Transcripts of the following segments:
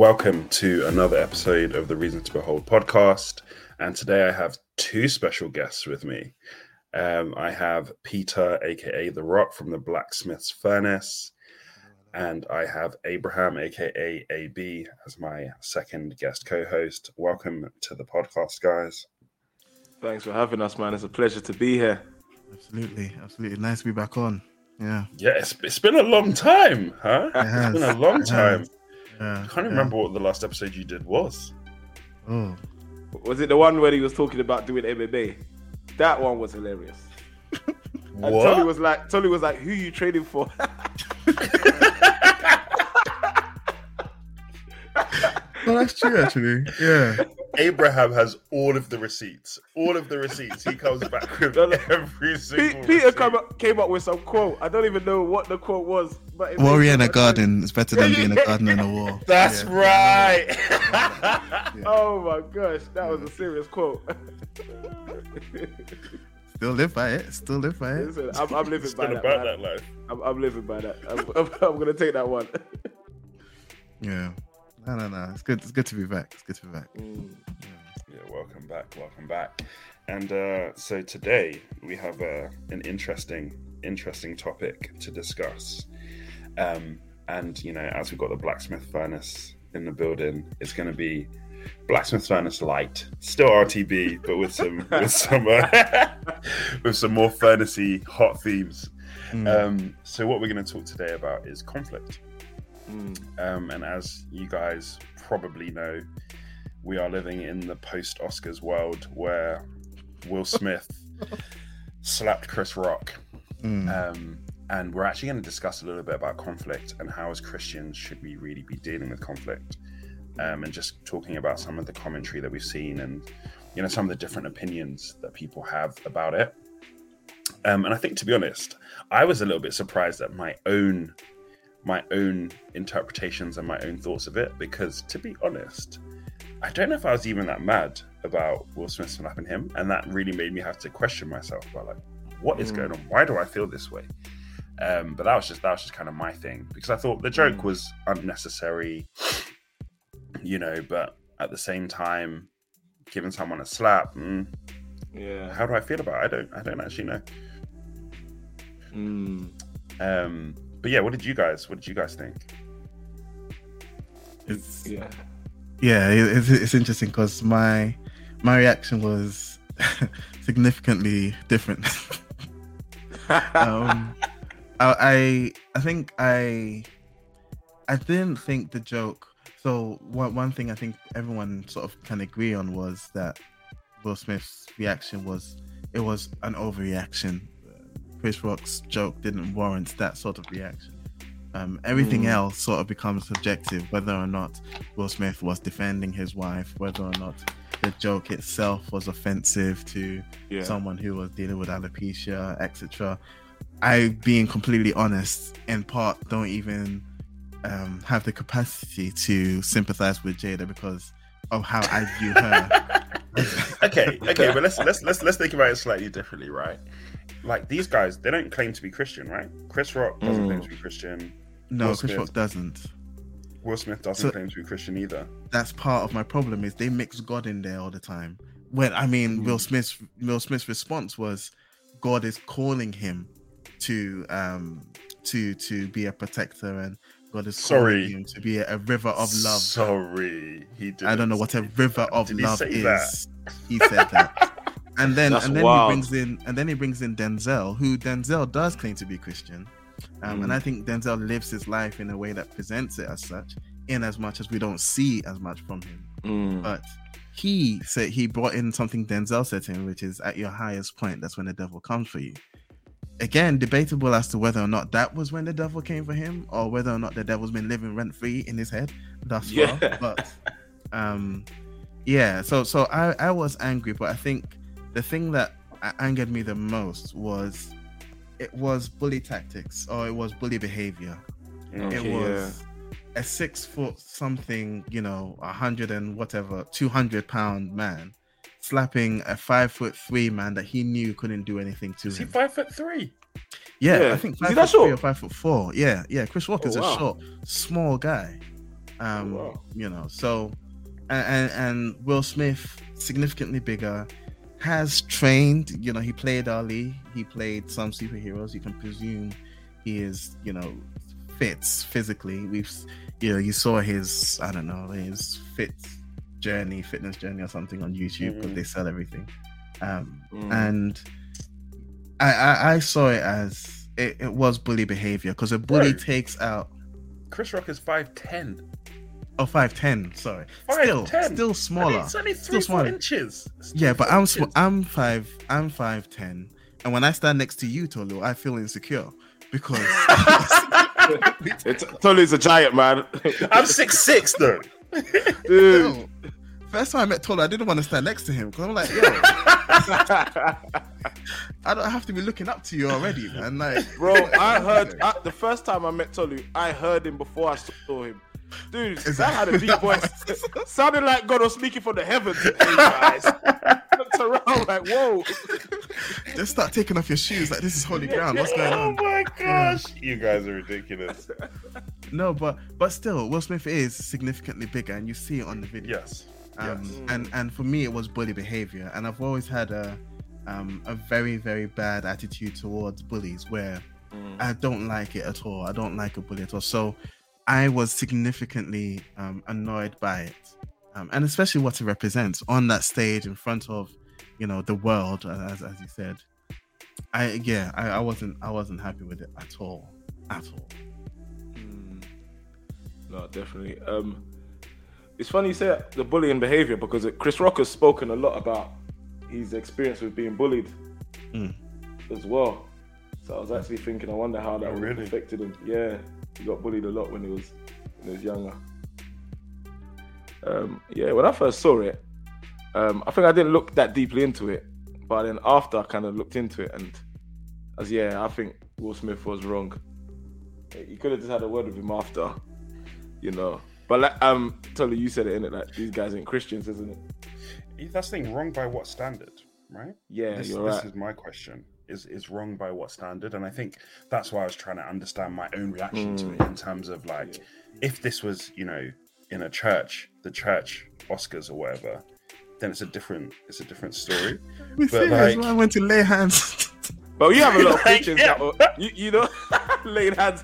Welcome to another episode of the Reason to Behold podcast. And today I have two special guests with me. Um, I have Peter, aka The Rock, from the Blacksmith's Furnace, and I have Abraham, aka AB, as my second guest co host. Welcome to the podcast, guys. Thanks for having us, man. It's a pleasure to be here. Absolutely, absolutely. Nice to be back on. Yeah. Yeah, it's, it's been a long time, huh? It has. It's been a long time. Has. Yeah. I can't yeah. remember what the last episode you did was. Oh, Was it the one where he was talking about doing MMA? That one was hilarious. And Tolu was like, Tolu was like, "Who you trading for?" well, that's true actually. Yeah. Abraham has all of the receipts. All of the receipts. He comes back with No, no. every single Pe- Peter receipt. came up, came up with some quote. I don't even know what the quote was, but it Warrior in a much garden is better than being a gardener in a war. That's Yeah. right. sense. Oh my gosh, that was a serious quote. Still live by it. Still live by it. Listen, I'm, I'm living by that. that life. I'm, I'm living by that. I'm, I'm, I'm gonna take that one. Yeah. No, no, no. It's good. It's good to be back. It's good to be back. Mm. Yeah, welcome back, welcome back. And uh, so today we have uh, an interesting, interesting topic to discuss. Um, and you know, as we've got the blacksmith furnace in the building, it's going to be blacksmith furnace light, still RTB, but with some with some uh, with some more furnacey hot themes. Mm. Um, so what we're going to talk today about is conflict. Mm. Um, and as you guys probably know, we are living in the post Oscars world where Will Smith slapped Chris Rock. Mm. Um, and we're actually going to discuss a little bit about conflict and how, as Christians, should we really be dealing with conflict? Um, and just talking about some of the commentary that we've seen and, you know, some of the different opinions that people have about it. Um, and I think, to be honest, I was a little bit surprised at my own my own interpretations and my own thoughts of it because to be honest i don't know if i was even that mad about will smith slapping him and that really made me have to question myself about like what is Mm. going on why do i feel this way um but that was just that was just kind of my thing because i thought the joke Mm. was unnecessary you know but at the same time giving someone a slap mm, Yeah. how do i feel about it i don't i don't actually know Mm. um but yeah what did you guys what did you guys think It's Yeah. yeah. it- It's, it's interesting because my my reaction was significantly different. um, I, I I think I I didn't think the joke. So one one thing I think everyone sort of can agree on was that Will Smith's reaction was it was an overreaction. Chris Rock's joke didn't warrant that sort of reaction. Um, everything Mm. else sort of becomes subjective, whether or not Will Smith was defending his wife, whether or not the joke itself was offensive to Yeah. someone who was dealing with alopecia, etc. I, being completely honest, in part, don't even um, have the capacity to sympathize with Jada because of how I view her. okay, okay, but let's let's let's let's think about it slightly differently, right? Like these guys, they don't claim to be Christian, right? Chris Rock doesn't Mm. claim to be Christian. no, Will Chris Smith. Rock doesn't. Will Smith doesn't So- claim to be Christian either. That's part of my problem is they mix God in there all the time. When I mean, Will Smith's Will Smith's response was, God is calling him to um to to be a protector and God is Sorry. calling him to be a, a river of love. Sorry, he did. I don't know what a river of love is. that? He said that. And then That's and then wild. he brings in and then he brings in Denzel, who Denzel does claim to be Christian. Um, And Mm. I think Denzel lives his life in a way that presents it as such, in as much as we don't see as much from him. Mm. But he said he brought in something Denzel said to him, which is at your highest point, that's when the devil comes for you. Again, debatable as to whether or not that was when the devil came for him, or whether or not the devil's been living rent free in his head thus far. Yeah. But um yeah, so so I, I was angry, but I think the thing that angered me the most was it was bully tactics or it was bully behavior Mm. it Okay, was a six foot something, you know, a hundred and whatever, two hundred pound man slapping a five foot three man that he knew couldn't do anything to Is he five foot three? Yeah, Yeah. I think Is he five that foot three or five foot four. Yeah, yeah. Chris Walker's Oh, wow. a short, small guy. Um, Oh, wow. you know, so and, and and Will Smith significantly bigger has trained. You know, he played Ali. He played some superheroes. You can presume he is, you know, fits physically. We've, you know, you saw his, I don't know, his fit journey, fitness journey or something on YouTube because Mhm. they sell everything. Um, Mm. and I, I I saw it as it, it was bully behavior because a bully Bro. takes out Chris Rock is five ten. Oh five ten sorry still 5'10". still smaller It's only Still three four smaller. inches. It's yeah but I'm sm- inches. I'm five I'm five ten and when I stand next to you Tolu I feel insecure because It's, Tolu's a giant, man. I'm six six though. Dude. Yo, first time I met Tolu I didn't want to stand next to him because I'm like yo I don't have to be looking up to you already man like Bro, I heard I, the first time I met Tolu, I heard him before I saw him. Dude, Is that had a deep voice. Sounded like God was speaking from the heavens. Hey guys. Looked around like, whoa. just start taking off your shoes like this is holy ground what's going on? Oh my gosh, you guys are ridiculous. no but but still Will Smith is significantly bigger and you see it on the video Yes. um, yes. Mm. and and for me it was bully behavior and i've always had a um, a very very bad attitude towards bullies where i don't like it at all i don't like a bully at all so i was significantly um, annoyed by it um, and especially what it represents on that stage in front of you know the world as, as you said i yeah I, I wasn't i wasn't happy with it at all at all Mm. No, definitely. Um, it's funny you say the bullying behavior because Chris Rock has spoken a lot about his experience with being bullied Mm. as well. So I was actually thinking, I wonder how that Oh, really? affected him. Yeah, he got bullied a lot when he was when he was younger. Um, yeah, when I first saw it, um, I think I didn't look that deeply into it, but then after I kind of looked into it, and as yeah, I think Will Smith was wrong. You could have just had a word with him after, you know. But like, um, Totally, you said it in it. Like these guys ain't Christians, isn't it? That's the thing. Wrong by what standard, right? Yeah, this, you're this right. is my question. Is is wrong by what standard? And I think that's why I was trying to understand my own reaction to Mm. it in terms of like, if this was, you know, in a church, the church Oscars or whatever, then it's a different it's a different story. we But, serious like- I went to lay hands But you have a lot of Like, Christians yeah. that were, you, you know, laid hands.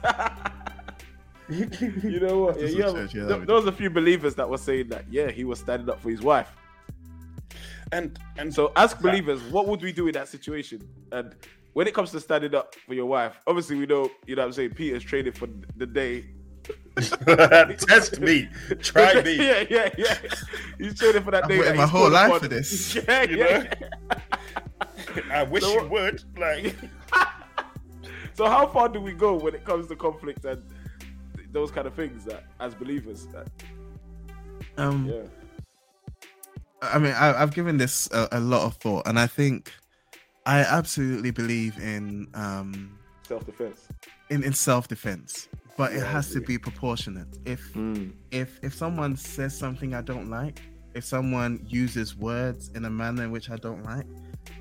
you know what? Yeah, you have, church, yeah, there, there was a few believers that were saying that, yeah, he was standing up for his wife. And and So, as believers, what would we do in that situation? And when it comes to standing up for your wife, obviously we know, you know what I'm saying, Peter's training for the day. test me, try me. yeah, yeah, yeah. He's training for that I've day. waited that my whole life upon. for this. Yeah, You yeah. I wish So you would. Like, So how far do we go when it comes to conflict and those kind of things that as believers that um yeah I mean, I, I've given this a, a lot of thought, and I think I absolutely believe in um, self-defense. in, in self defense, but it Yeah, I has to be proportionate. If if if someone says something I don't like, if someone uses words in a manner in which I don't like,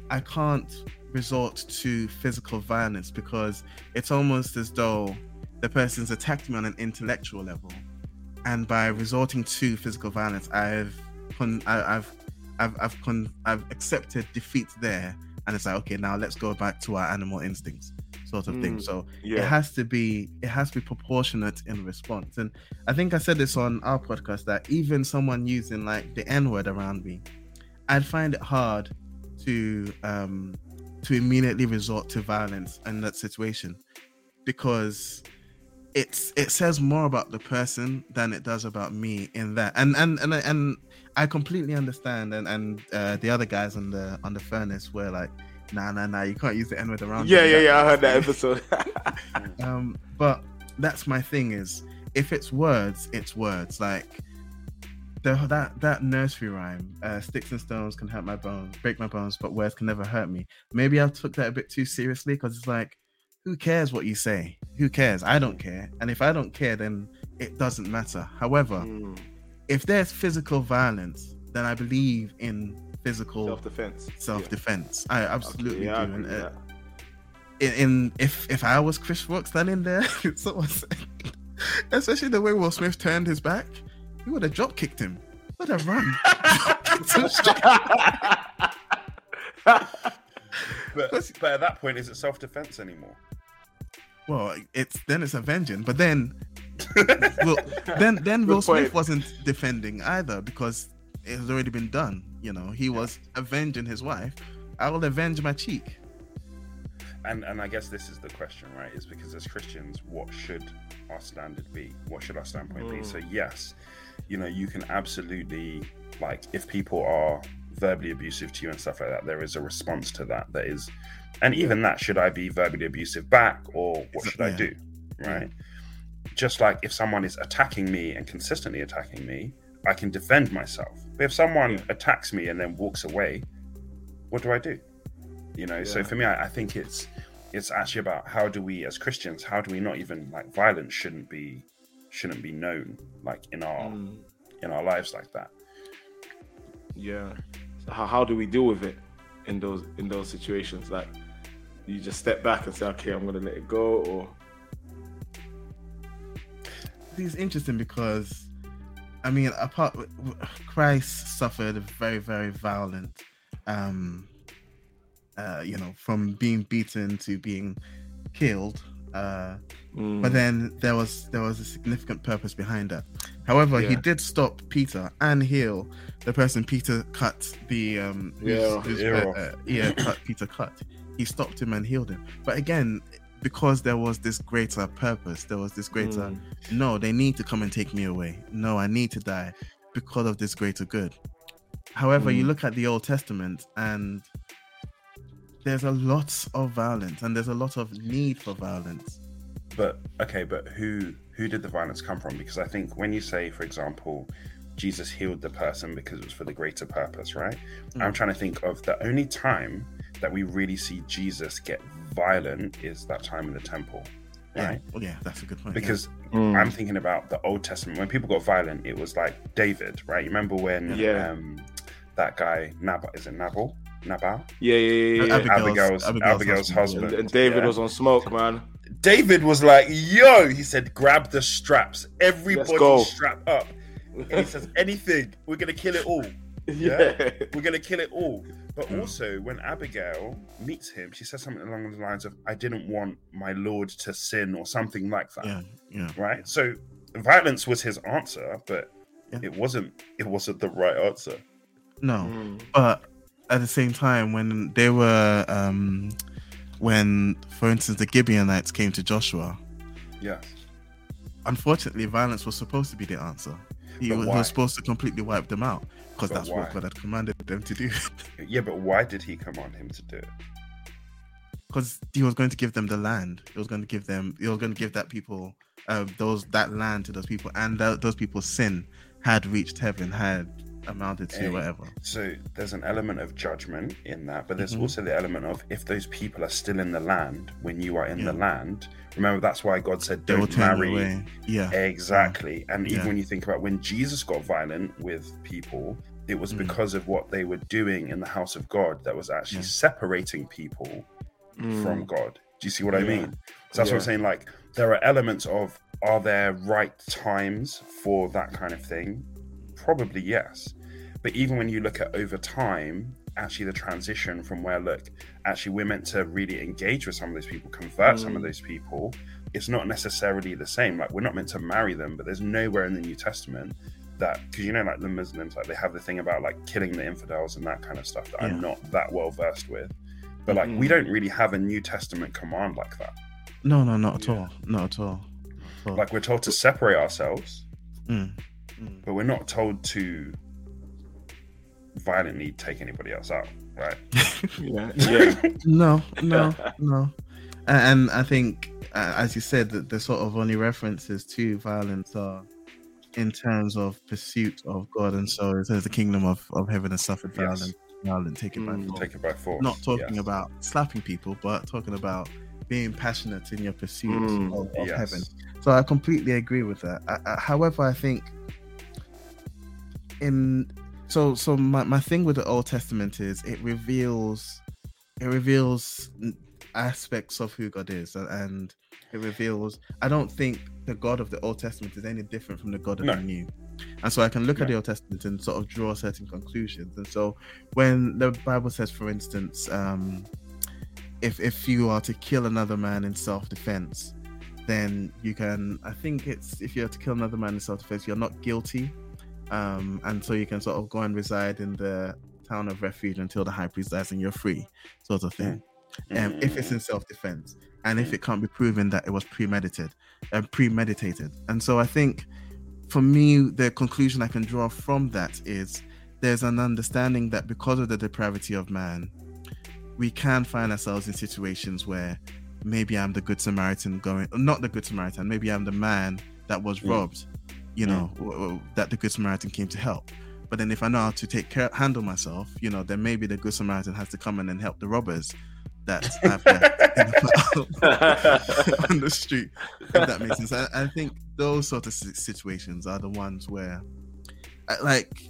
I can't resort to physical violence because it's almost as though the person's attacked me on an intellectual level, and by resorting to physical violence, I've con- I, I've I've I've con- I've accepted defeat there, and it's like okay, now let's go back to our animal instincts, sort of thing. Mm, So yeah. it has to be it has to be proportionate in response. And i think i said this on our podcast that even someone using like the n word around me i'd find it hard to um to immediately resort to violence in that situation because it's it says more about the person than it does about me in that. And and and, and i completely understand and and uh, the other guys on the on the furnace were like nah nah nah you can't use the n word around yeah yeah yeah i heard that episode. Um but that's my thing is if it's words it's words. Like the, that that nursery rhyme uh, sticks and stones can hurt my bones break my bones but words can never hurt me. Maybe i took that a bit too seriously because it's like who cares what you say? Who cares? I don't care. And if i don't care then it doesn't matter. However Mm, if there's physical violence then i believe in physical self-defense self-defense i absolutely Okay, yeah, I do with uh, that. in, in if if I was Chris Rock standing there, someone said, especially the way Will Smith turned his back, he would have drop kicked him. Would have run. but, but at that point, is it self defense anymore? well, it's then it's avenging, but then, well, then then Will Smith point. wasn't defending either because it has already been done. You know, he was avenging his wife. I will avenge my cheek. And and I guess this is the question, right? Is because as Christians, what should our standard be? What should our standpoint be? Mm. So yes, you know, you can absolutely like if people are verbally abusive to you and stuff like that, there is a response to that. That is, and even that, should I be verbally abusive back or what should I do? Right. Just like if someone is attacking me and consistently attacking me, I can defend myself. But if someone Yeah. attacks me and then walks away, what do I do? You know, so for me, I, I think it's it's actually about how do we as Christians, how do we not even like violence shouldn't be shouldn't be known like in our Mm, in our lives like that. yeah. So how, how do we deal with it in those in those situations? Like you just step back and say, okay, I'm gonna let it go, or It's interesting because, I mean, apart Christ suffered a very very violent, um, uh, you know, from being beaten to being killed. Uh, Mm, but then there was there was a significant purpose behind that. However, he did stop Peter and heal the person Peter cut the um Yeah, whose, ear uh, uh, cut Peter cut. He stopped him and healed him. But again, because there was this greater purpose, there was this greater mm, no, they need to come and take me away. No, I need to die because of this greater good. However, you Mm. look at the Old Testament and there's a lot of violence and there's a lot of need for violence. But okay, but who who did the violence come from? Because I think when you say, for example, Jesus healed the person because it was for the greater purpose, right? Mm. I'm trying to think of the only time that we really see Jesus get violent is that time in the temple, right? Yeah, well, yeah, that's a good point. yeah. Because mm. I'm thinking about the Old Testament. When people got violent, it was like David, right? You remember when Yeah. um, that guy Nabal is it Nabal? Nabal? yeah, yeah, yeah, yeah. Abigail's- Abigail's Abigail's Abigail's, husband, husband. And, and David yeah. was on smoke, man. David was like, "Yo," he said, "Grab the straps. Everybody strap up." And he says, "Anything, we're gonna kill it all. yeah. We're gonna kill it all." But Mm. also, when Abigail meets him, she says something along the lines of, "I didn't want my lord to sin," or something like that. yeah, yeah. Right. So, violence was his answer, but Yeah. it wasn't. It wasn't the right answer. No, Mm, but at the same time, when they were, um, when, for instance, the Gibeonites came to Joshua, Yeah. unfortunately, violence was supposed to be the answer. He was, he was supposed to completely wipe them out because that's why? what God had commanded them to do. Yeah, but why did he command him to do it? Because he was going to give them the land. He was going to give them. He was going to give that people, uh, those that land to those people, and tho- those people's sin had reached heaven, had amounted to whatever. So there's an element of judgment in that, but there's Mhm. also the element of if those people are still in the land when you are in the land. Remember, that's why God said, "Don't marry." away. Yeah. Exactly, and even Yeah. when you think about when Jesus got violent with people, it was Mm. because of what they were doing in the house of God that was actually Yeah. separating people mm. from God. Do you see what I mean? So that's what I'm saying. Like, there are elements of are there right times for that kind of thing? Probably yes. But even when you look at over time, actually the transition from where look, actually we're meant to really engage with some of those people, convert some of Mm. those people. It's not necessarily the same. Like we're not meant to marry them, but there's nowhere in the New Testament that because you know, like the Muslims, like they have the thing about like killing the infidels and that kind of stuff that Yeah. I'm not that well versed with. But like we Mhm. don't really have a New Testament command like that. No, no, not at Yeah. all. Not at all. So, Like we're told to separate ourselves, mm, mm. but we're not told to violently take anybody else out, right? yeah, yeah. no, no, no. A- And I think, uh, as you said, that the sort of only references to violence are in terms of pursuit of God, and so it says the kingdom of, of heaven has suffered Yes. violence, violent taken by Mm. force. Take it by force. Not talking yes. about slapping people, but talking about being passionate in your pursuit Mm, of, of Yes. heaven. So I completely agree with that. I, I, however, I think in so so my, my thing with the Old Testament is it reveals it reveals aspects of who God is and it reveals I don't think the God of the Old Testament is any different from the God of No. the New. And so I can look at the Old Testament and sort of draw certain conclusions. And so when the Bible says, for instance, um, if if you are to kill another man in self-defense, then you can. I think it's if you're to kill another man in self-defense, you're not guilty, um, and so you can sort of go and reside in the town of refuge until the high priest dies and you're free, sort of thing. Um, if it's in self-defense, and if it can't be proven that it was premeditated, and premeditated, and so I think for me, the conclusion I can draw from that is there's an understanding that because of the depravity of man, we can find ourselves in situations where maybe I'm the good Samaritan going, not the good Samaritan, maybe I'm the man that was Mm. robbed, you know, w- w- that the good Samaritan came to help. But then if I know how to take care, handle myself, you know, then maybe the good Samaritan has to come in and help the robbers that I've left on the street. If that makes sense. I, I think those sort of situations are the ones where, uh, like,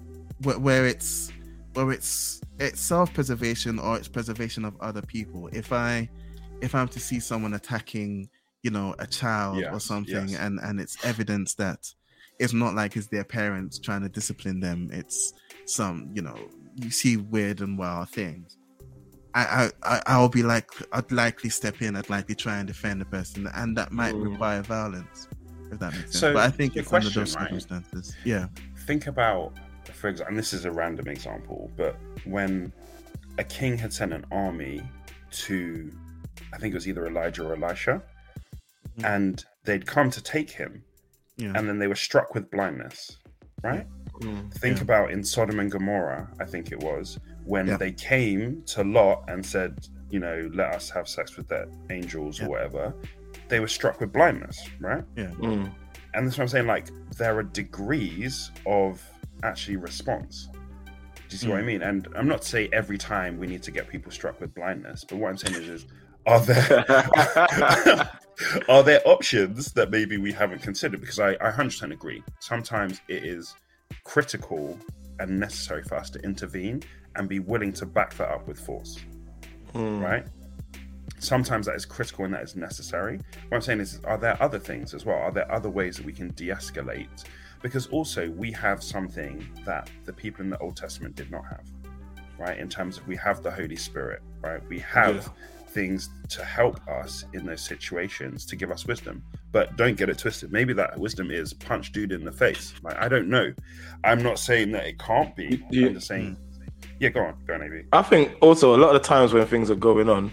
where, where it's where it's it's self-preservation or it's preservation of other people. If I if I'm to see someone attacking, you know, a child or something, yes. and and it's evidence that it's not like it's their parents trying to discipline them. It's some, you know, you see weird and wild things. I, I, I- I'll be like, I'd likely step in, I'd likely try and defend the person, and that might Mm. require violence, if that makes sense. So, but I think it's under question, those right? circumstances. Yeah. think about, for example, and this is a random example, but when a king had sent an army to, I think it was either Elijah or Elisha, Mhm. and they'd come to take him, Yeah. and then they were struck with blindness, right? Mm. Think Yeah. about in Sodom and Gomorrah, I think it was, when Yeah. they came to Lot and said, you know, let us have sex with their angels Yeah. or whatever, they were struck with blindness, right? Mm. And that's what I'm saying. Like, there are degrees of actually response. Do you see what I Mm. mean? And I'm not saying every time we need to get people struck with blindness, but what I'm saying is, is are there are there options that maybe we haven't considered? Because I, I 100% agree. Sometimes it is critical and necessary for us to intervene and be willing to back that up with force Mm. right? Sometimes that is critical and that is necessary. What I'm saying is, are there other things as well? Are there other ways that we can de escalate? Because also, we have something that the people in the Old Testament did not have, right? In terms of we have the Holy Spirit, right? We have things to help us in those situations to give us wisdom. But don't get it twisted. Maybe that wisdom is punch dude in the face. Like, I don't know. I'm not saying that it can't be. I'm just saying, yeah, go on, go on, Av. I think also a lot of the times when things are going on,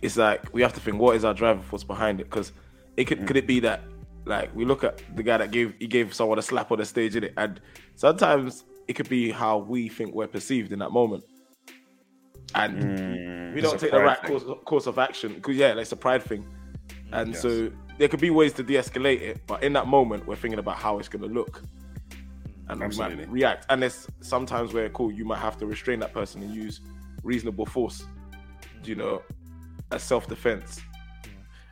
it's like we have to think what is our driving force behind it? Because it could could it be that like we look at the guy that gave he gave someone a slap on the stage in it, and sometimes it could be how we think we're perceived in that moment, and Mm, we don't take the right course, course of action because yeah, like, it's a pride thing, and Yes. so there could be ways to de-escalate it, but in that moment we're thinking about how it's going to look, and we might react. And there's sometimes where cool, you might have to restrain that person and use reasonable force, you know, as self-defense.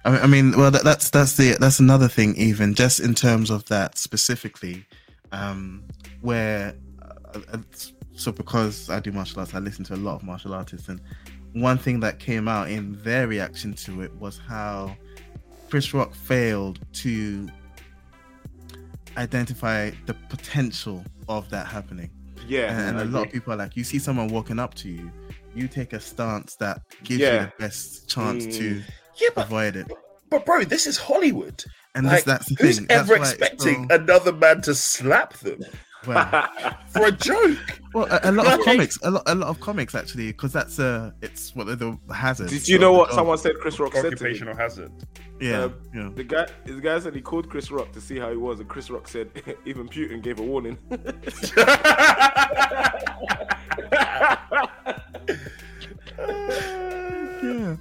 I mean, well, that, that's that's the that's another thing. Even just in terms of that specifically, um, where uh, uh, so because I do martial arts, I listen to a lot of martial artists, and one thing that came out in their reaction to it was how Chris Rock failed to identify the potential of that happening. Yeah, and a lot of people are like, you see someone walking up to you, you take a stance that gives Yeah. you the best chance to mm. Yeah, but, avoid it. but bro, this is Hollywood. And Like, this, that's the who's thing. That's ever why expecting so- another man to slap them well, for a joke? well, a, a lot of comics, a lot, a lot of comics actually, because that's a, it's what the hazard. Did you know what someone said? Chris Rock said to me. Occupational hazard. Yeah, um, yeah. The guy, the guy said he called Chris Rock to see how he was, and Chris Rock said even Putin gave a warning. yeah.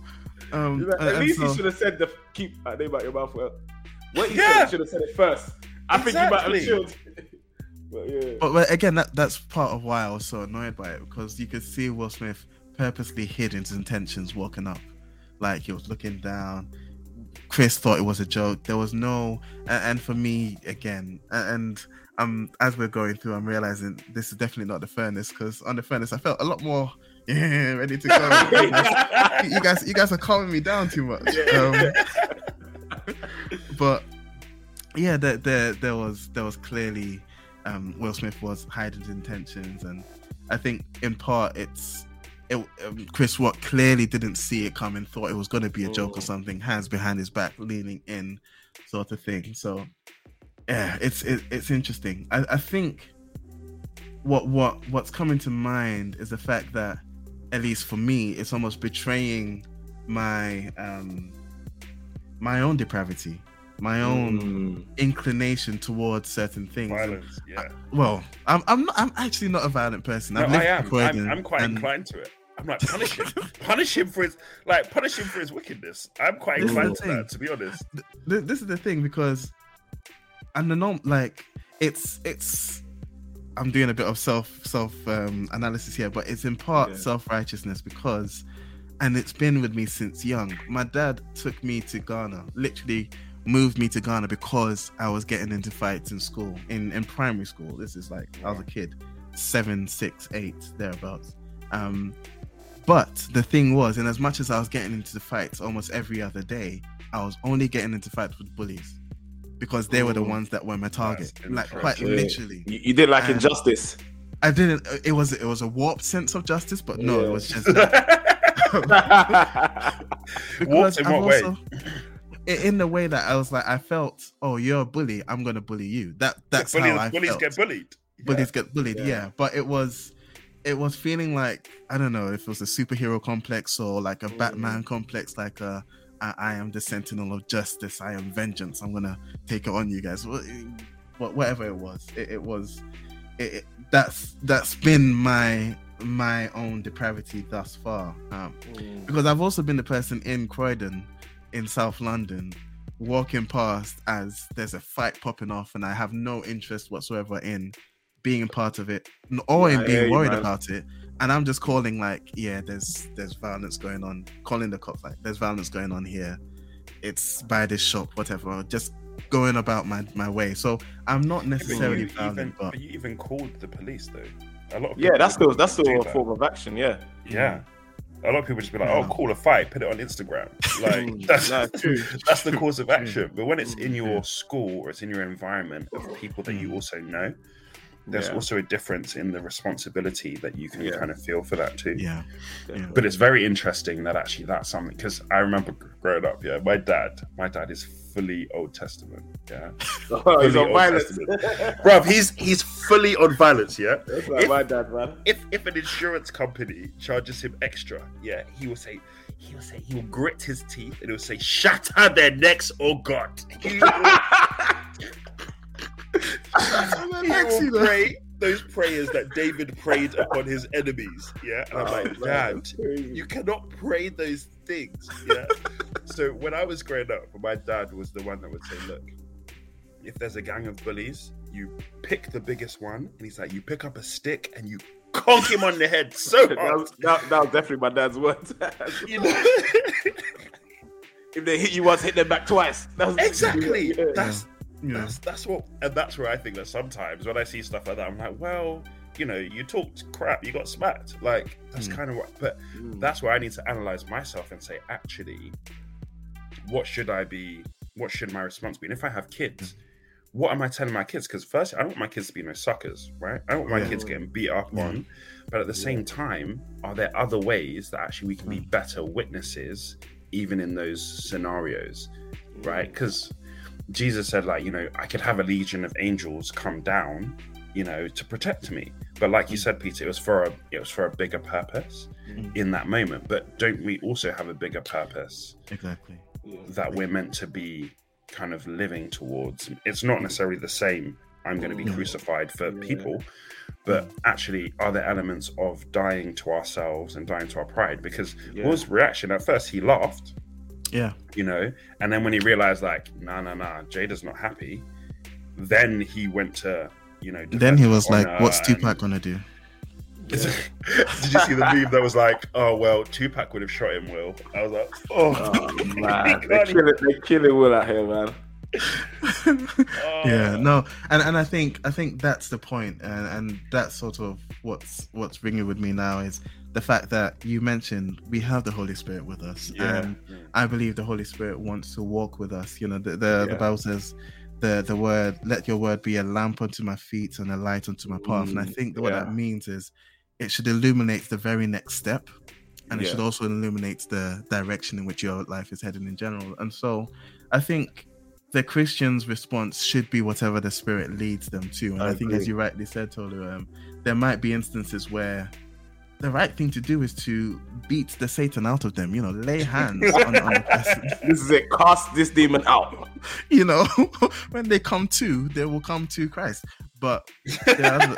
Um, like, At and least so- he should have said the keep that name out your mouth. Well, what he Yeah. said, he should have said it first. I think you might have Exactly. chilled. But yeah, But, but again, that that's part of why I was so annoyed by it because you could see Will Smith purposely hid his intentions walking up, like he was looking down. Chris thought it was a joke. There was no, and, and for me again, and um, as we're going through, I'm realizing this is definitely not the furnace because on the furnace I felt a lot more yeah ready to go. you, guys, you guys, you guys are calming me down too much. Um, but yeah, there, there there was there was clearly um, Will Smith was hiding his intentions, and I think in part it's it, um, Chris Rock clearly didn't see it coming, thought it was going to be a joke or Mm. something, hands behind his back, leaning in, sort of thing. So yeah, it's it, it's interesting. I, I think what what what's coming to mind is the fact that at least for me, it's almost betraying my um my own depravity, my own Mm. inclination towards certain things. Violence, yeah. Well, I'm I'm not I'm actually not a violent person. No, I've I am. I'm, I'm quite and- inclined to it. I'm like punish him, punish him for his like punish him for his wickedness. I'm quite This inclined to that, to be honest. th- this is the thing because and the norm like it's it's i'm doing a bit of self self um analysis here but it's in part Yeah. self-righteousness because and it's been with me since young my dad took me to ghana literally moved me to ghana because i was getting into fights in school in in primary school this is like i was a kid seven six eight thereabouts um but the thing was in as much as i was getting into the fights almost every other day I was only getting into fights with bullies because they were the ones that were my target. Like quite literally. You, you did like And- injustice. I didn't it was it was a warped sense of justice, but no, Yeah. it was just Warped in I've what way? In the way that I was like I felt, oh, you're a bully, I'm gonna bully you. That that's bullies, how I bullies felt. get bullied. bullies get bullied, Yeah. yeah. But it was it was feeling like I don't know if it was a superhero complex or like a Mm. Batman complex, like a I, I am the sentinel of justice, I am vengeance, I'm gonna take it on you guys. What whatever it was, it, it was it, it- that's that's been my my own depravity thus far. Um, Mm. because I've also been the person in Croydon, in South London, walking past as there's a fight popping off, and I have no interest whatsoever in being a part of it, or Yeah, in I being hear you, worried man. about it. And I'm just calling like, yeah, there's there's violence going on, calling the cops like, there's violence going on here. It's by this shop, whatever. Just going about my my way. So I'm not Yeah, but necessarily you violent, even, but but you even called the police though. A lot of Yeah, that's still that's still do a form of action. Yeah. Yeah. A lot of people just be like, Yeah. "Oh, call a fight, put it on Instagram." Like that's that's the course of action. But when it's in Mm, your yeah. school or it's in your environment of people that you Mm. also know, there's Yeah. also a difference in the responsibility that you can Yeah. kind of feel for that too. yeah, Definitely. But it's very interesting that actually that's something because I remember growing up. Yeah, my dad, my dad is fully Old Testament. Yeah, Oh, he's on violence. Bruv, he's he's fully on violence. Yeah, That's like If- my dad, man. if if an insurance company charges him extra, yeah, he will say he will say he will grit his teeth and he will say, "Shatter their necks, oh God." He will, he will pray those prayers that David prayed upon his enemies. Yeah, and I'm Oh, like, man, Dad, you cannot pray those things. Yeah. so when I was growing up, my dad was the one that would say, "Look, if there's a gang of bullies, you pick the biggest one," and he's like, "You pick up a stick and you conk him on the head so that, hard." was, that, that was definitely my dad's words. You know? if they hit you once, hit them back twice. That's exactly. Yeah. That's yeah. that's that's what, and that's where I think that sometimes when I see stuff like that, I'm like, well, you know, you talked crap, you got smacked. Like that's Mm. kind of what. But Mm. that's where I need to analyze myself and say, actually, what should I be? What should my response be? And if I have kids, what am I telling my kids? Because first, I don't want my kids to be no suckers, right? I don't want my Yeah. kids getting beat up Yeah. on. But at the same time, are there other ways that actually we can be better witnesses, even in those scenarios, right? Because Jesus said, like, you know, I could have a legion of angels come down, you know, to protect me. But like you said, Peter, it was for a it was for a bigger purpose Mm. in that moment. But don't we also have a bigger purpose exactly. That we're meant to be kind of living towards? It's not necessarily the same. I'm going to be Mm. crucified for Yeah. people, but actually, are there elements of dying to ourselves and dying to our pride? Because Yeah. Will's reaction at first, he laughed, Yeah, you know, and then when he realized, like, nah, nah, nah, Jada's not happy, then he went to, you know, then he was like, honor "What's and- Tupac gonna do?" Did you see the meme that was like, "Oh well, Tupac would have shot him"? Will I was like, "Oh, Oh, man. they can't kill it. They killing Will out here, man. Oh. yeah Oh. no and and i think i think that's the point and and that's sort of what's what's ringing with me now is the fact that you mentioned we have the holy spirit with us Yeah. and i believe the holy spirit wants to walk with us you know the the, the bible says the the word let your word be a lamp unto my feet and a light unto my path. and I Mm, think that what yeah. that means is it should illuminate the very next step and it Yeah. should also illuminate the direction in which your life is heading in general. And so I think the Christian's response should be whatever the spirit leads them to. And I I, think as you rightly said, Tolu, um, there might be instances where the right thing to do is to beat the Satan out of them, you know, lay hands on, on the person. This is it. Cast this demon out. You know, when they come to, they will come to Christ. But the other,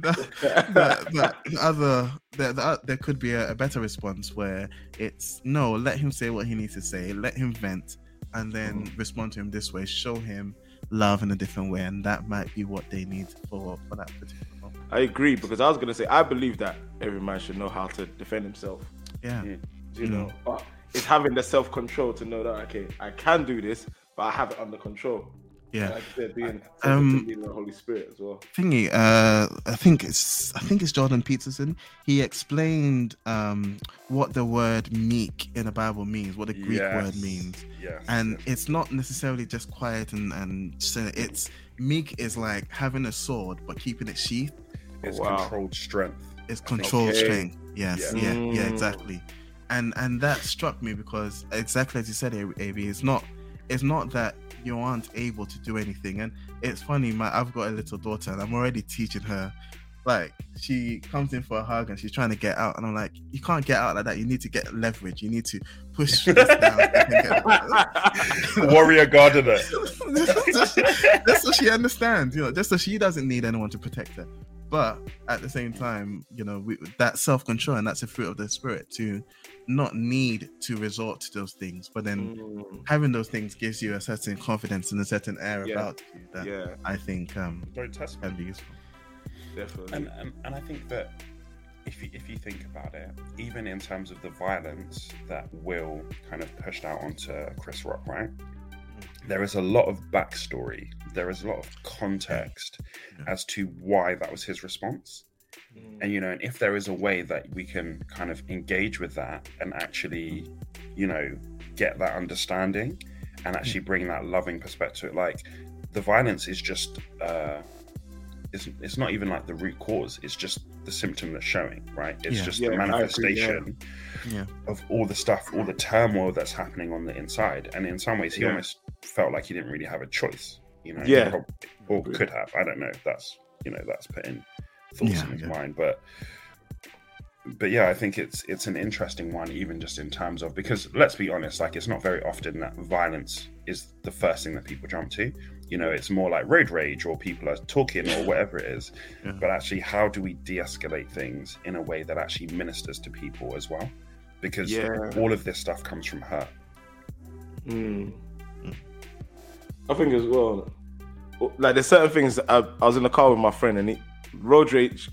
the, the, the, the other the, the, there could be a, a better response where it's no, let him say what he needs to say, let him vent, and then mm-hmm. respond to him this way, show him love in a different way, and that might be what they need for for that particular moment. I agree because I was gonna say I believe that every man should know how to defend himself. Yeah, Mm. You know, but it's having the self control to know that okay, I can do this, but I have it under control. yeah. Like I said, being Um, um, the Holy Spirit as well. thingy uh i think it's i think it's jordan peterson he explained um what the word meek in the bible means what the greek word means Yes. and yes. it's not necessarily just quiet and and so it's meek is like having a sword but keeping it sheathed it's Wow. controlled strength. It's controlled Okay. strength yes Yeah. yeah yeah, Mm. exactly and and that struck me because exactly as you said ab it's not it's not that you aren't able to do anything and it's funny my i've got a little daughter and i'm already teaching her like she comes in for a hug and she's trying to get out and i'm like you can't get out like that you need to get leverage you need to push this down Warrior gardener. just so she understands, you know, just so she doesn't need anyone to protect her. But at the same time, you know, we, that self control and that's a fruit of the spirit to not need to resort to those things, but then Mm, having those things gives you a certain confidence and a certain air Yeah. about you that yeah, I think um, Don't test me. can be useful. definitely. And, and and I think that if you if you think about it, even in terms of the violence that Will kind of pushed out onto Chris Rock, right? There is a lot of backstory. There is a lot of context as to why that was his response. Mm, And you know, and if there is a way that we can kind of engage with that and actually, you know, get that understanding and actually bring that loving perspective, like the violence is just uh it's, it's not even like the root cause it's just the symptom that's showing right it's Yeah. just Yeah, the I agree, yeah. manifestation of all the stuff all the turmoil that's happening on the inside and in some ways he Yeah. almost felt like he didn't really have a choice you know Yeah. He prob- or could have i don't know if that's you know that's putting thoughts Yeah, in his yeah. mind but but yeah i think it's it's an interesting one even just in terms of because let's be honest like it's not very often that violence is the first thing that people jump to you know it's more like road rage or people are talking or whatever it is Yeah. but actually how do we de-escalate things in a way that actually ministers to people as well because Yeah. all of this stuff comes from hurt Mm. Mm. I think as well, like there's certain things. I, I was in the car with my friend, and he road rage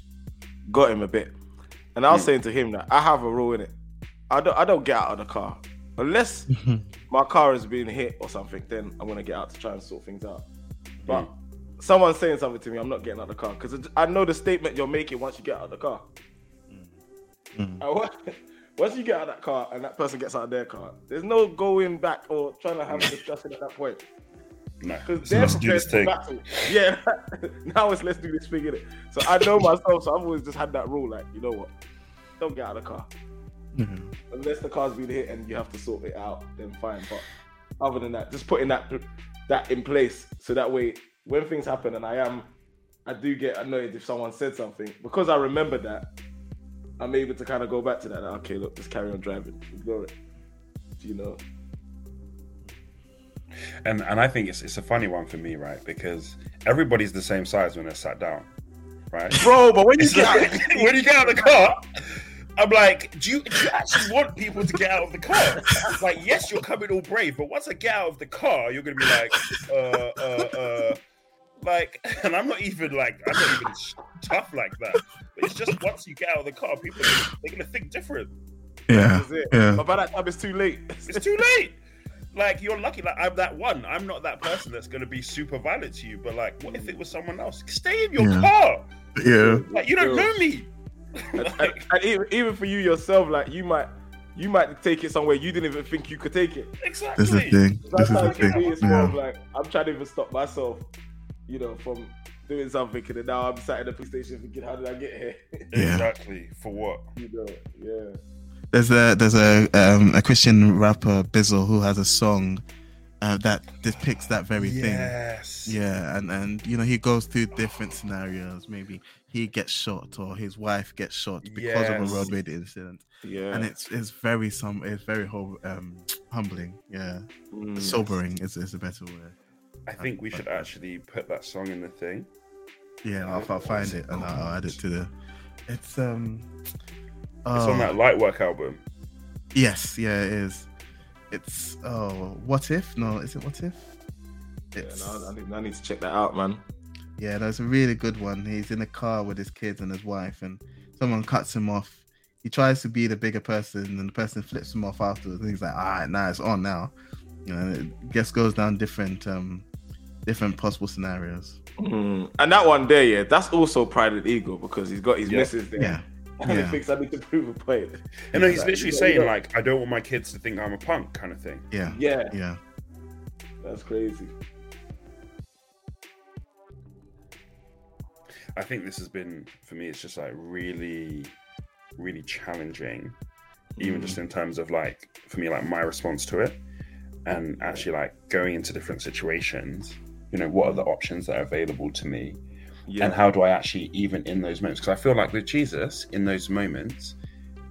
got him a bit, and I was Mm. saying to him that I have a rule in it. I don't. I don't get out of the car unless my car is being hit or something. Then I'm gonna get out to try and sort things out. But Mm. someone's saying something to me, I'm not getting out of the car because I know the statement you're making once you get out of the car. Mm. Once you get out of that car and that person gets out of their car, there's no going back or trying to have a discussion at that point. no Because so they're let's do this thing battle. Yeah. now it's let's do this thing in it. So I know myself, so I've always just had that rule, like, you know what? Don't get out of the car. Mhm. Unless the car's been hit and you have to sort it out, then fine. But other than that, just putting that that in place so that way when things happen and I am I do get annoyed if someone said something because I remember that I'm able to kind of go back to that. like, okay, look, just carry on driving, ignore it. You know, and and i think it's it's a funny one for me right because everybody's the same size when they're sat down right bro. But when you It's get out, like, when you get out of the car, I'm like, do you, do you actually want people to get out of the car? Like, yes, you're coming all brave, but once I get out of the car, you're gonna be like, uh, uh, uh, like, and I'm not even like, I'm not even tough like that. But it's just once you get out of the car, people are, they're gonna think different. Yeah. that's it. Yeah. But by that time, it's too late. It's too late. Like you're lucky. Like I'm that one. I'm not that person that's gonna be super violent to you. But like, what if it was someone else? Stay in your Yeah. car. Yeah. Like you don't Yo. know me. and, Like, and even, even for you yourself, like you might you might take it somewhere you didn't even think you could take it. Exactly. This is the thing. This is the Sometimes me, thing. it's Yeah. like I'm trying to even stop myself, you know, from doing something, and now I'm sat in the police station thinking, how did I get here? Yeah. Exactly. For what? you know, yeah. There's a there's a um, a Christian rapper Bizzle who has a song uh, that depicts that very thing. Yes. Yeah, and and you know he goes through different scenarios. Maybe he gets shot or his wife gets shot because of a road rage incident, Yeah. and it's it's very some it's very hum- um, humbling. Yeah, Mm. sobering is, is a better word. I think we should actually put that song in the thing. Yeah, I'll, I'll find it and I'll, I'll add it to the. It's um. It's oh, on that Lightwork album. Yes, yeah, it is. It's oh, what if? No, is it what if? Yeah, no, I, need, I need to check that out, man. Yeah, that's a really good one. He's in a car with his kids and his wife, and someone cuts him off. He tries to be the bigger person, and the person flips him off afterwards. And he's like, "All right, now it's on now." You know, and it just goes down different, um, different possible scenarios. Mm. And that one there, yeah, that's also pride and ego because he's got his Yeah. missus there. Yeah, And he yeah. thinks I need to prove a point. And no, he's Like, literally you know, saying you like, "I don't want my kids to think I'm a punk," kind of thing. yeah, Yeah, yeah. that's crazy. I think this has been for me. It's just like really, really challenging, even Mm. just in terms of like for me, like my response to it, and actually like going into different situations. You know, what are the options that are available to me, Yeah, and how do I actually even in those moments? Because I feel like with Jesus, in those moments,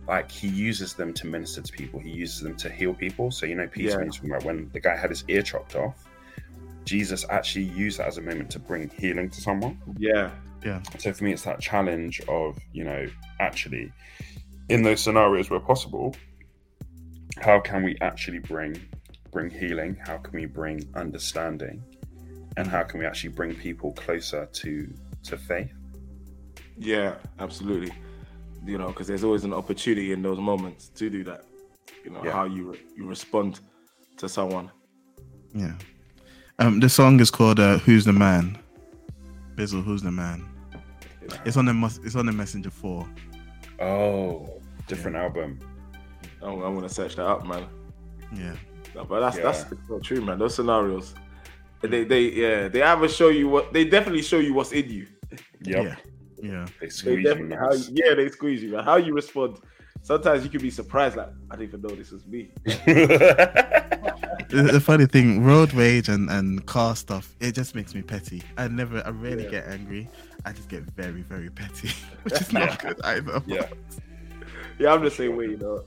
like he uses them to minister to people. He uses them to heal people. So you know, Peter, Yeah. he's talking when the guy had his ear chopped off, Jesus actually used that as a moment to bring healing to someone. yeah, So for me, it's that challenge of you know actually in those scenarios where possible, how can we actually bring bring healing? How can we bring understanding? And how can we actually bring people closer to to faith? yeah, absolutely. You know, because there's always an opportunity in those moments to do that. You know Yeah. how you re- you respond to someone. Yeah. Um, the song is called uh, "Who's the Man." Bizzle, who's the man? It's on the mus- it's on the Messenger Four. Oh, different album. Oh, I'm, I'm gonna search that up, man. Yeah, No, but that's Yeah. that's so true, man. Those scenarios, they they yeah, they either show you what they definitely show you what's in you. Yep. yeah, yeah. They They squeeze you how, yeah, they squeeze you, man. How you respond. Sometimes you can be surprised, like I didn't even know this was me. The, the funny thing, road rage and and car stuff, it just makes me petty. I never, I rarely Yeah. get angry. I just get very, very petty, which is not good either. yeah. Yeah, I'm the same way, you know.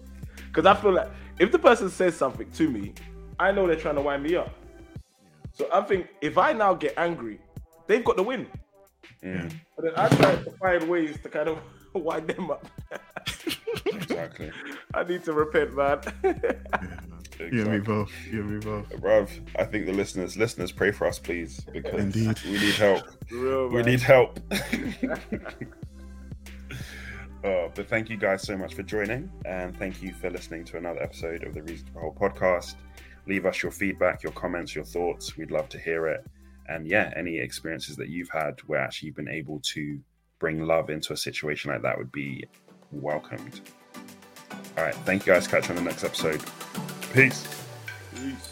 Because I feel like if the person says something to me, I know they're trying to wind me up. So I think if I now get angry, they've got the win. Yeah. But then I try to find ways to kind of wind them up. exactly. I need to repent, man. Yeah, man. You and me both. You and me both. Bruv, I think the listeners, listeners, pray for us, please, because Indeed. we need help. Real, We need help. Uh, but thank you guys so much for joining, and thank you for listening to another episode of the Reason to Behold podcast. Leave us your feedback, your comments, your thoughts. We'd love to hear it. And yeah, any experiences that you've had where actually you've been able to bring love into a situation like that would be welcomed. All right, thank you guys. Catch you on the next episode. Peace. Peace.